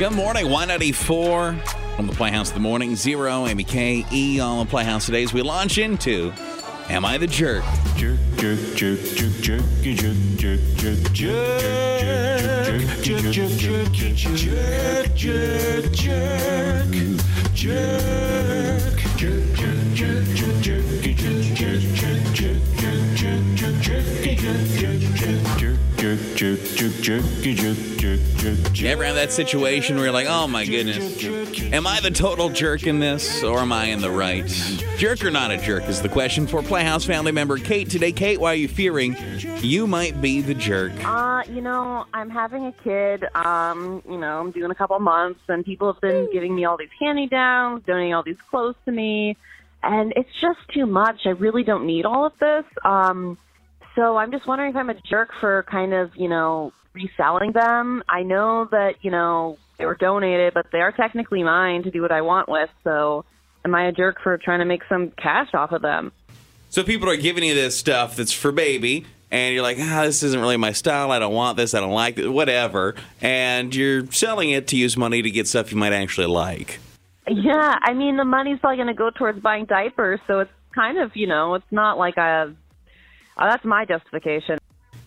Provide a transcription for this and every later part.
Good morning, Y94 on the Playhouse of the Morning, Zero, Amy K, E on the Playhouse today as we launch into Am I the Jerk? Jerk, jerk, jerk, jerk, jerk, jerk, jerk, jerk, jerk, jerk, jerk, jerk, jerk, jerk, jerk, jerk, jerk, You ever have that situation where you're like, oh my goodness, am I the total jerk in this or am I in the right? Jerk or not a jerk is the question for Playhouse family member Kate today. Kate, why are you fearing you might be the jerk? Uh, you know, I'm having a kid. Um, you know, I'm doing a couple months, and people have been giving me all these hand downs, donating all these clothes to me, and it's just too much. I really don't need all of this. Um, so I'm just wondering if I'm a jerk for kind of, you know, reselling them. I know that, you know, they were donated, but they are technically mine to do what I want with. So am I a jerk for trying to make some cash off of them? So people are giving you this stuff that's for baby, and you're like, ah, this isn't really my style. I don't want this. I don't like it. Whatever. And you're selling it to use money to get stuff you might actually like. Yeah, I mean, the money's probably going to go towards buying diapers, so it's kind of, you know, it's not like a. Uh, that's my justification.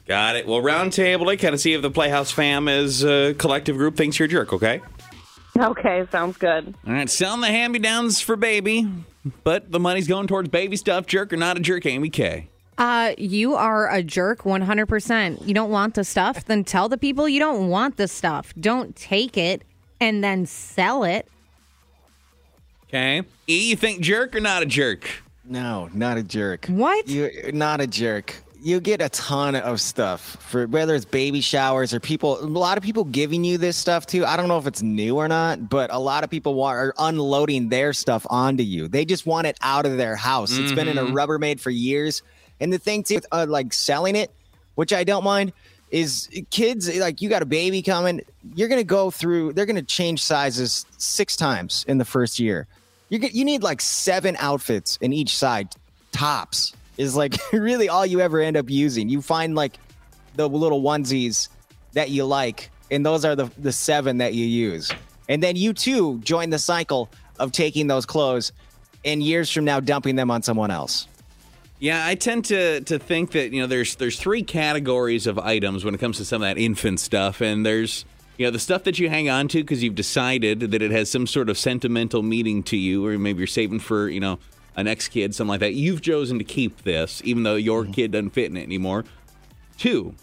Got it. Well, round table to kind of see if the Playhouse fam as a collective group thinks you're a jerk, okay? Okay, sounds good. All right, selling the hand me downs for baby, but the money's going towards baby stuff. Jerk or not a jerk, Amy K. Uh, you are a jerk 100%. You don't want the stuff, then tell the people you don't want the stuff. Don't take it and then sell it. Okay. E, you think jerk or not a jerk? No, not a jerk. What? You're not a jerk. You get a ton of stuff for whether it's baby showers or people. A lot of people giving you this stuff too. I don't know if it's new or not, but a lot of people wa- are unloading their stuff onto you. They just want it out of their house. It's been in a Rubbermaid for years. And the thing too, with, uh, like selling it, which I don't mind, is kids like you got a baby coming. You're gonna go through. They're gonna change sizes six times in the first year. You get you need like seven outfits in each side. Tops is like really all you ever end up using. You find like the little onesies that you like, and those are the the seven that you use. And then you too join the cycle of taking those clothes and years from now dumping them on someone else. Yeah, I tend to to think that you know there's there's three categories of items when it comes to some of that infant stuff, and there's you know the stuff that you hang on to because you've decided that it has some sort of sentimental meaning to you, or maybe you're saving for you know an ex kid, something like that. You've chosen to keep this, even though your mm-hmm. kid doesn't fit in it anymore. Two,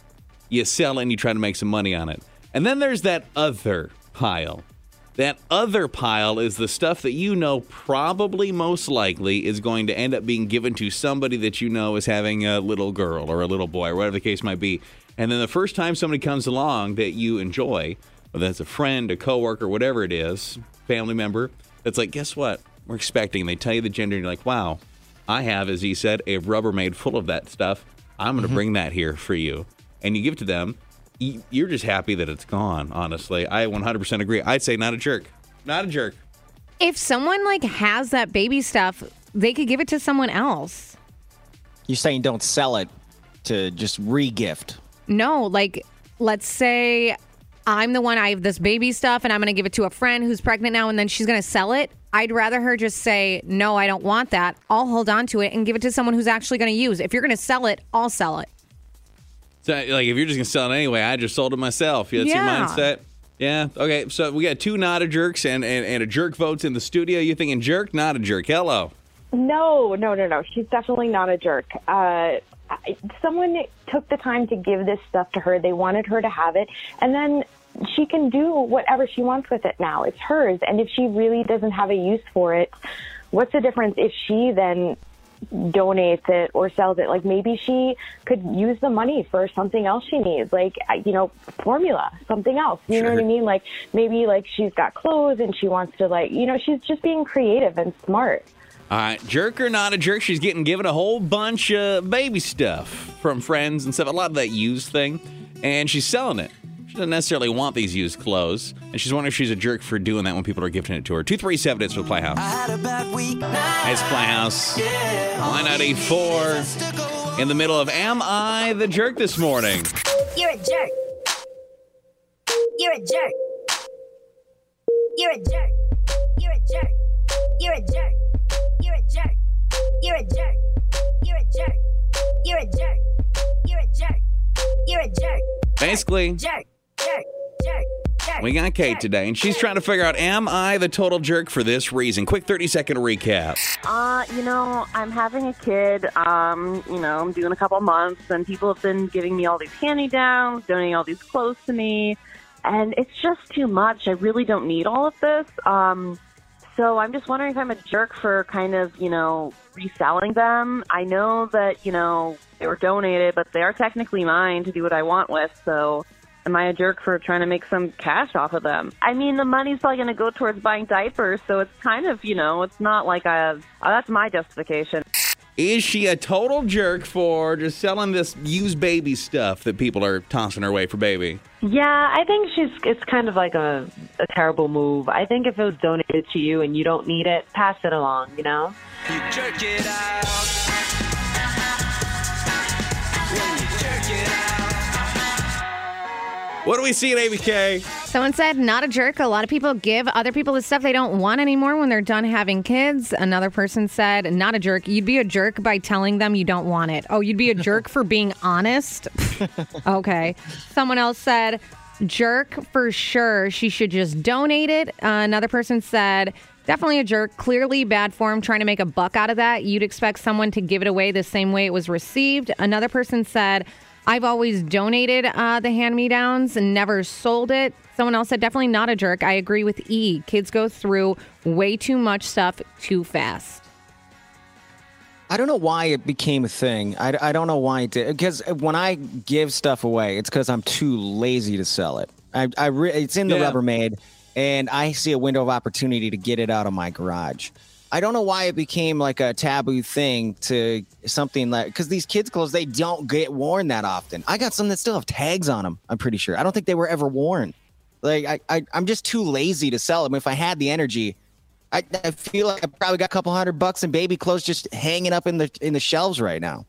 you sell and you try to make some money on it, and then there's that other pile. That other pile is the stuff that you know probably most likely is going to end up being given to somebody that you know is having a little girl or a little boy or whatever the case might be. And then the first time somebody comes along that you enjoy, whether that's a friend, a coworker, whatever it is, family member, that's like, guess what? We're expecting. They tell you the gender, and you're like, wow, I have, as he said, a Rubbermaid full of that stuff. I'm going to mm-hmm. bring that here for you. And you give it to them. You're just happy that it's gone, honestly. I 100% agree. I'd say not a jerk. Not a jerk. If someone like has that baby stuff, they could give it to someone else. You're saying don't sell it to just re-gift. No, like let's say I'm the one I have this baby stuff and I'm going to give it to a friend who's pregnant now and then she's going to sell it. I'd rather her just say, "No, I don't want that. I'll hold on to it and give it to someone who's actually going to use. If you're going to sell it, I'll sell it." So, like, if you're just going to sell it anyway, I just sold it myself. That's Yeah. your mindset. Yeah. Okay. So we got two not a jerks and, and, and a jerk votes in the studio. You thinking jerk, not a jerk? Hello. No, no, no, no. She's definitely not a jerk. Uh, I- someone took the time to give this stuff to her. They wanted her to have it, and then she can do whatever she wants with it now. It's hers, and if she really doesn't have a use for it, what's the difference if she then donates it or sells it? Like maybe she could use the money for something else she needs, like uh, you know, formula, something else. You know what I mean? Like maybe like she's got clothes and she wants to like you know she's just being creative and smart. All right. Jerk or not a jerk? She's getting given a whole bunch of baby stuff from friends and stuff. A lot of that used thing. And she's selling it. She doesn't necessarily want these used clothes. And she's wondering if she's a jerk for doing that when people are gifting it to her. 237 it's with Playhouse. It's Playhouse. Y94. In the middle of Am I the Jerk this morning? You're a jerk. You're a jerk. You're a jerk. You're a jerk. You're a jerk. You're a jerk. You're a jerk. You're a jerk. You're a jerk. You're a jerk. You're a jerk. Basically, Jerk. Jerk. Jerk. Jerk. we got Kate today, and she's trying to figure out: Am I the total jerk for this reason? Quick, thirty second recap. Uh, you know, I'm having a kid. Um, you know, I'm doing a couple months, and people have been giving me all these hand me downs, donating all these clothes to me, and it's just too much. I really don't need all of this. Um, so I'm just wondering if I'm a jerk for kind of, you know, reselling them. I know that, you know, they were donated, but they are technically mine to do what I want with. So am I a jerk for trying to make some cash off of them? I mean, the money's probably going to go towards buying diapers. So it's kind of, you know, it's not like I, uh, that's my justification. Is she a total jerk for just selling this used baby stuff that people are tossing her way for baby? Yeah, I think she's. It's kind of like a, a terrible move. I think if it was donated to you and you don't need it, pass it along. You know. You jerk it out. What do we see at ABK? Someone said, not a jerk. A lot of people give other people the stuff they don't want anymore when they're done having kids. Another person said, not a jerk. You'd be a jerk by telling them you don't want it. Oh, you'd be a jerk for being honest? okay. Someone else said, jerk for sure. She should just donate it. Uh, another person said, definitely a jerk. Clearly bad form, trying to make a buck out of that. You'd expect someone to give it away the same way it was received. Another person said, I've always donated uh, the hand me downs and never sold it. Someone else said, definitely not a jerk. I agree with E. Kids go through way too much stuff too fast. I don't know why it became a thing. I, I don't know why it did. Because when I give stuff away, it's because I'm too lazy to sell it. I, I re- it's in the Yeah. Rubbermaid, and I see a window of opportunity to get it out of my garage. I don't know why it became like a taboo thing to something like because these kids' clothes they don't get worn that often. I got some that still have tags on them. I'm pretty sure. I don't think they were ever worn. Like I, I I'm just too lazy to sell them. If I had the energy, I, I feel like I probably got a couple hundred bucks in baby clothes just hanging up in the in the shelves right now.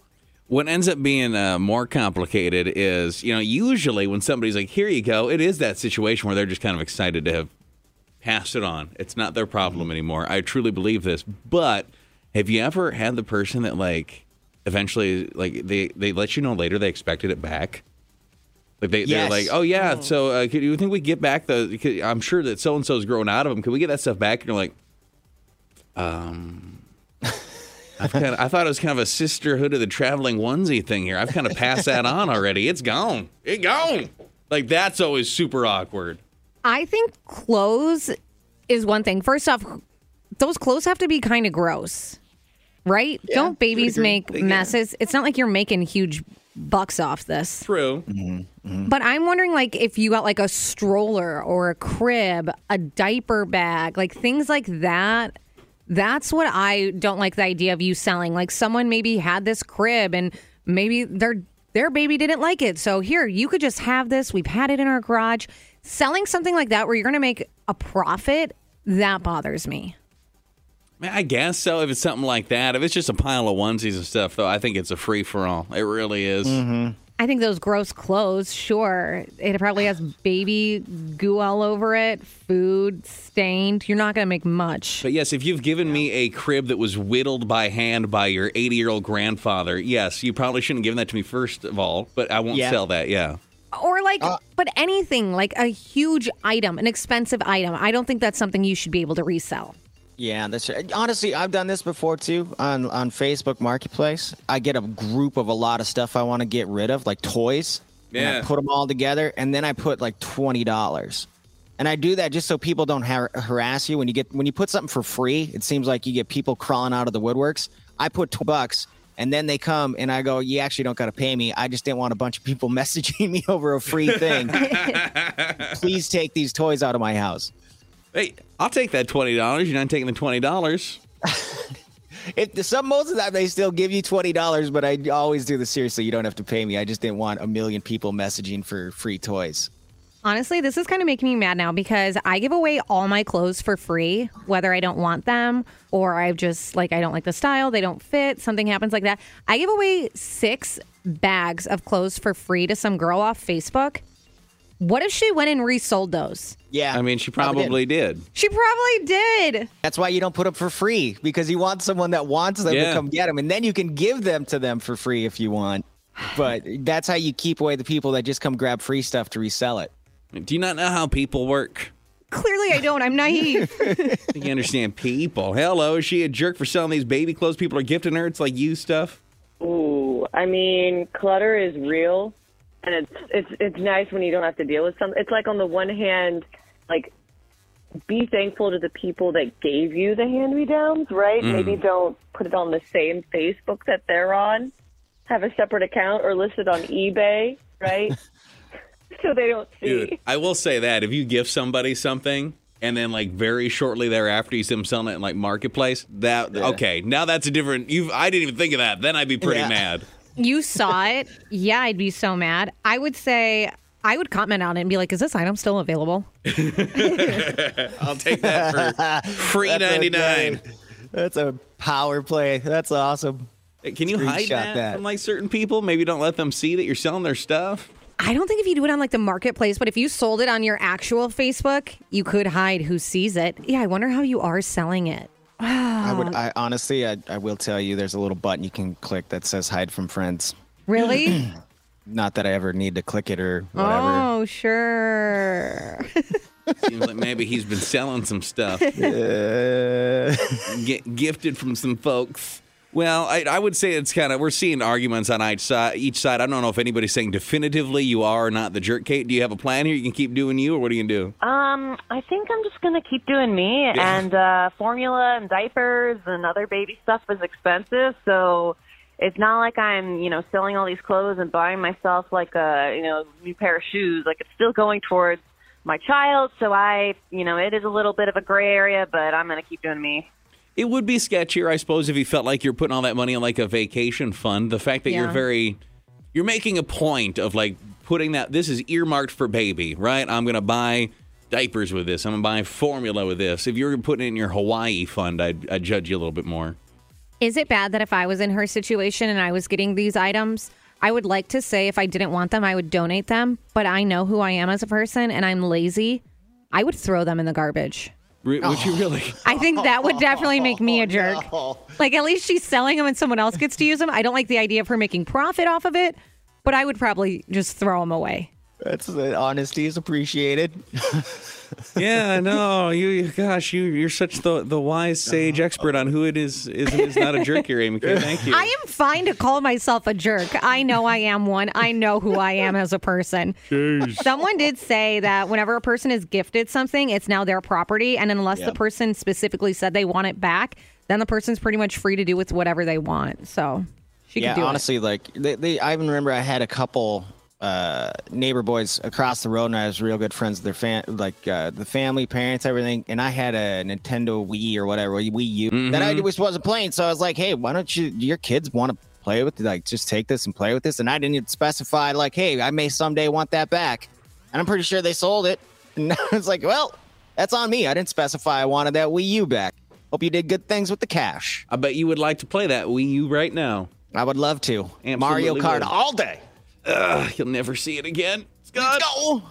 What ends up being uh, more complicated is, you know, usually when somebody's like, here you go, it is that situation where they're just kind of excited to have passed it on. It's not their problem anymore. I truly believe this. But have you ever had the person that, like, eventually, like, they, they let you know later they expected it back? Like, they, they're like, oh, yeah, so uh, could you think we get back the, could- I'm sure that so and so's growing out of them. Can we get that stuff back? And you're like, um, I've kind of, I thought it was kind of a sisterhood of the traveling onesie thing here. I've kind of passed that on already. It's gone. It gone. Like that's always super awkward. I think clothes is one thing. First off, those clothes have to be kind of gross, right? Don't babies make They can. messes? It's not like you're making huge bucks off this. True. Mm-hmm, mm-hmm. But I'm wondering, like, if you got like a stroller or a crib, a diaper bag, like things like that. That's what I don't like the idea of you selling. Like, someone maybe had this crib and maybe their their baby didn't like it. So here, you could just have this. We've had it in our garage. Selling something like that where you're going to make a profit, that bothers me. I guess so. If it's something like that, if it's just a pile of onesies and stuff, though, I think it's a free for all. It really is. Mm-hmm. I think those gross clothes, sure. It probably has baby goo all over it, food stained. You're not going to make much. But yes, if you've given me a crib that was whittled by hand by your 80 year old grandfather, yes, you probably shouldn't have given that to me first of all. But I won't Yeah. sell that. Yeah. Or like, uh, but anything like a huge item, an expensive item. I don't think that's something you should be able to resell. Yeah, that's honestly I've done this before too on on Facebook Marketplace. I get a group of a lot of stuff I want to get rid of, like toys. And Yeah. I put them all together, and then I put like twenty dollars. And I do that just so people don't har- harass you when you get when you put something for free. It seems like you get people crawling out of the woodworks. I put two bucks, and then they come and I go, "You actually don't got to pay me. I just didn't want a bunch of people messaging me over a free thing. Please take these toys out of my house." Hey, I'll take that $20. You're not taking the $20. If some most of the time they still give you twenty dollars, but I always do the seriously. You don't have to pay me. I just didn't want a million people messaging for free toys. Honestly, this is kind of making me mad now because I give away all my clothes for free, whether I don't want them or I've just like, I don't like the style, they don't fit, something happens like that. I give away six bags of clothes for free to some girl off Facebook. What if she went and resold those? Yeah. I mean, she Probably probably did. She probably did. That's why you don't put them for free because you want someone that wants them Yeah. to come get them, and then you can give them to them for free if you want. But that's how you keep away the people that just come grab free stuff to resell it. Do you not know how people work? Clearly, I don't. I'm naive. You understand people. Hello, is she a jerk for selling these baby clothes people are gifting her? It's like you stuff. Ooh, I mean, clutter is real, and it's it's it's nice when you don't have to deal with something. It's like on the one hand, like be thankful to the people that gave you the hand me downs, right? Mm. Maybe don't put it on the same Facebook that they're on. Have a separate account or list it on eBay, right? so they don't see. Dude, I will say that if you give somebody something and then like very shortly thereafter you see them selling it in like marketplace, that okay, now that's a different. You, I didn't even think of that. Then I'd be pretty Yeah. mad. you saw it. Yeah, I'd be so mad. I would say, I would comment on it and be like, is this item still available? I'll take that for free That's ninety nine. good- That's a power play. That's awesome. Can you hide that, that. from like certain people? Maybe don't let them see that you're selling their stuff. I don't think if you do it on like the marketplace, but if you sold it on your actual Facebook, you could hide who sees it. Yeah, I wonder how you are selling it. I would. I honestly, I, I will tell you, there's a little button you can click that says "hide from friends." Really? Not that I ever need to click it or whatever. oh, sure. Seems like maybe he's been selling some stuff. Uh, get gifted from some folks. Well, I, I would say it's kind of we're seeing arguments on each side. Each side. I don't know if anybody's saying definitively you are or not the jerk. Kate, do you have a plan here? You can keep doing you, or what are you gonna do? Um, I think I'm just gonna keep doing me, and uh, formula and diapers and other baby stuff is expensive, so it's not like I'm, you know, selling all these clothes and buying myself like a, you know, new pair of shoes. Like it's still going towards my child, so I, you know, it is a little bit of a gray area, but I'm gonna keep doing me. It would be sketchier, I suppose, if you felt like you're putting all that money in like a vacation fund. The fact that you're very, you're making a point of like putting that. This is earmarked for baby, right? I'm gonna buy diapers with this. I'm gonna buy formula with this. If you're putting it in your Hawaii fund, I'd, I'd judge you a little bit more. Is it bad that if I was in her situation and I was getting these items, I would like to say if I didn't want them, I would donate them, but I know who I am as a person and I'm lazy. I would throw them in the garbage. Re- Would you oh. really? I think that would definitely make me a jerk. Like at least she's selling them and someone else gets to use them. I don't like the idea of her making profit off of it, but I would probably just throw them away. That's the honesty is appreciated. yeah, no, you, gosh, you, you're such the the wise sage uh-huh. expert on who it is is is not a jerk here, Amy. Kay. Thank you. I am fine to call myself a jerk. I know I am one. I know who I am as a person. Someone did say that whenever a person is gifted something, it's now their property. And unless the person specifically said they want it back, then the person's pretty much free to do with whatever they want. So she yeah, could do honestly, like they, they, I even remember I had a couple uh, neighbor boys across the road, and I was real good friends with their fan, like uh, the family, parents, everything. And I had a Nintendo Wii or whatever Wii U that I was wasn't playing. So I was like, hey, why don't you? Your kids want to play with? Like, just take this and play with this. And I didn't even specify like, hey, I may someday want that back. And I'm pretty sure they sold it. And I was like, well, that's on me. I didn't specify I wanted that Wii U back. Hope you did good things with the cash. I bet you would like to play that Wii U right now. I would love to. Absolutely Mario Kart would. all day. Ugh, you'll never see it again. Scott. go.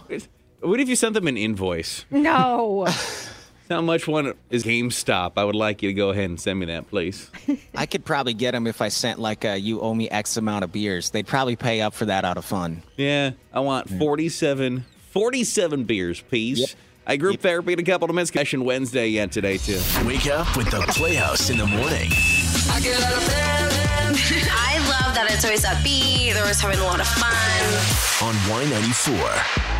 What if you sent them an invoice? No. How much one is GameStop? I would like you to go ahead and send me that, please. I could probably get them if I sent like a you owe me X amount of beers. They'd probably pay up for that out of fun. Yeah, I want 47, 47 beers, please. I group therapy in a couple of minutes. Session Wednesday yet today, too. Wake up with the Playhouse in the morning. I love that it's always upbeat. They're always having a lot of fun. on Y94.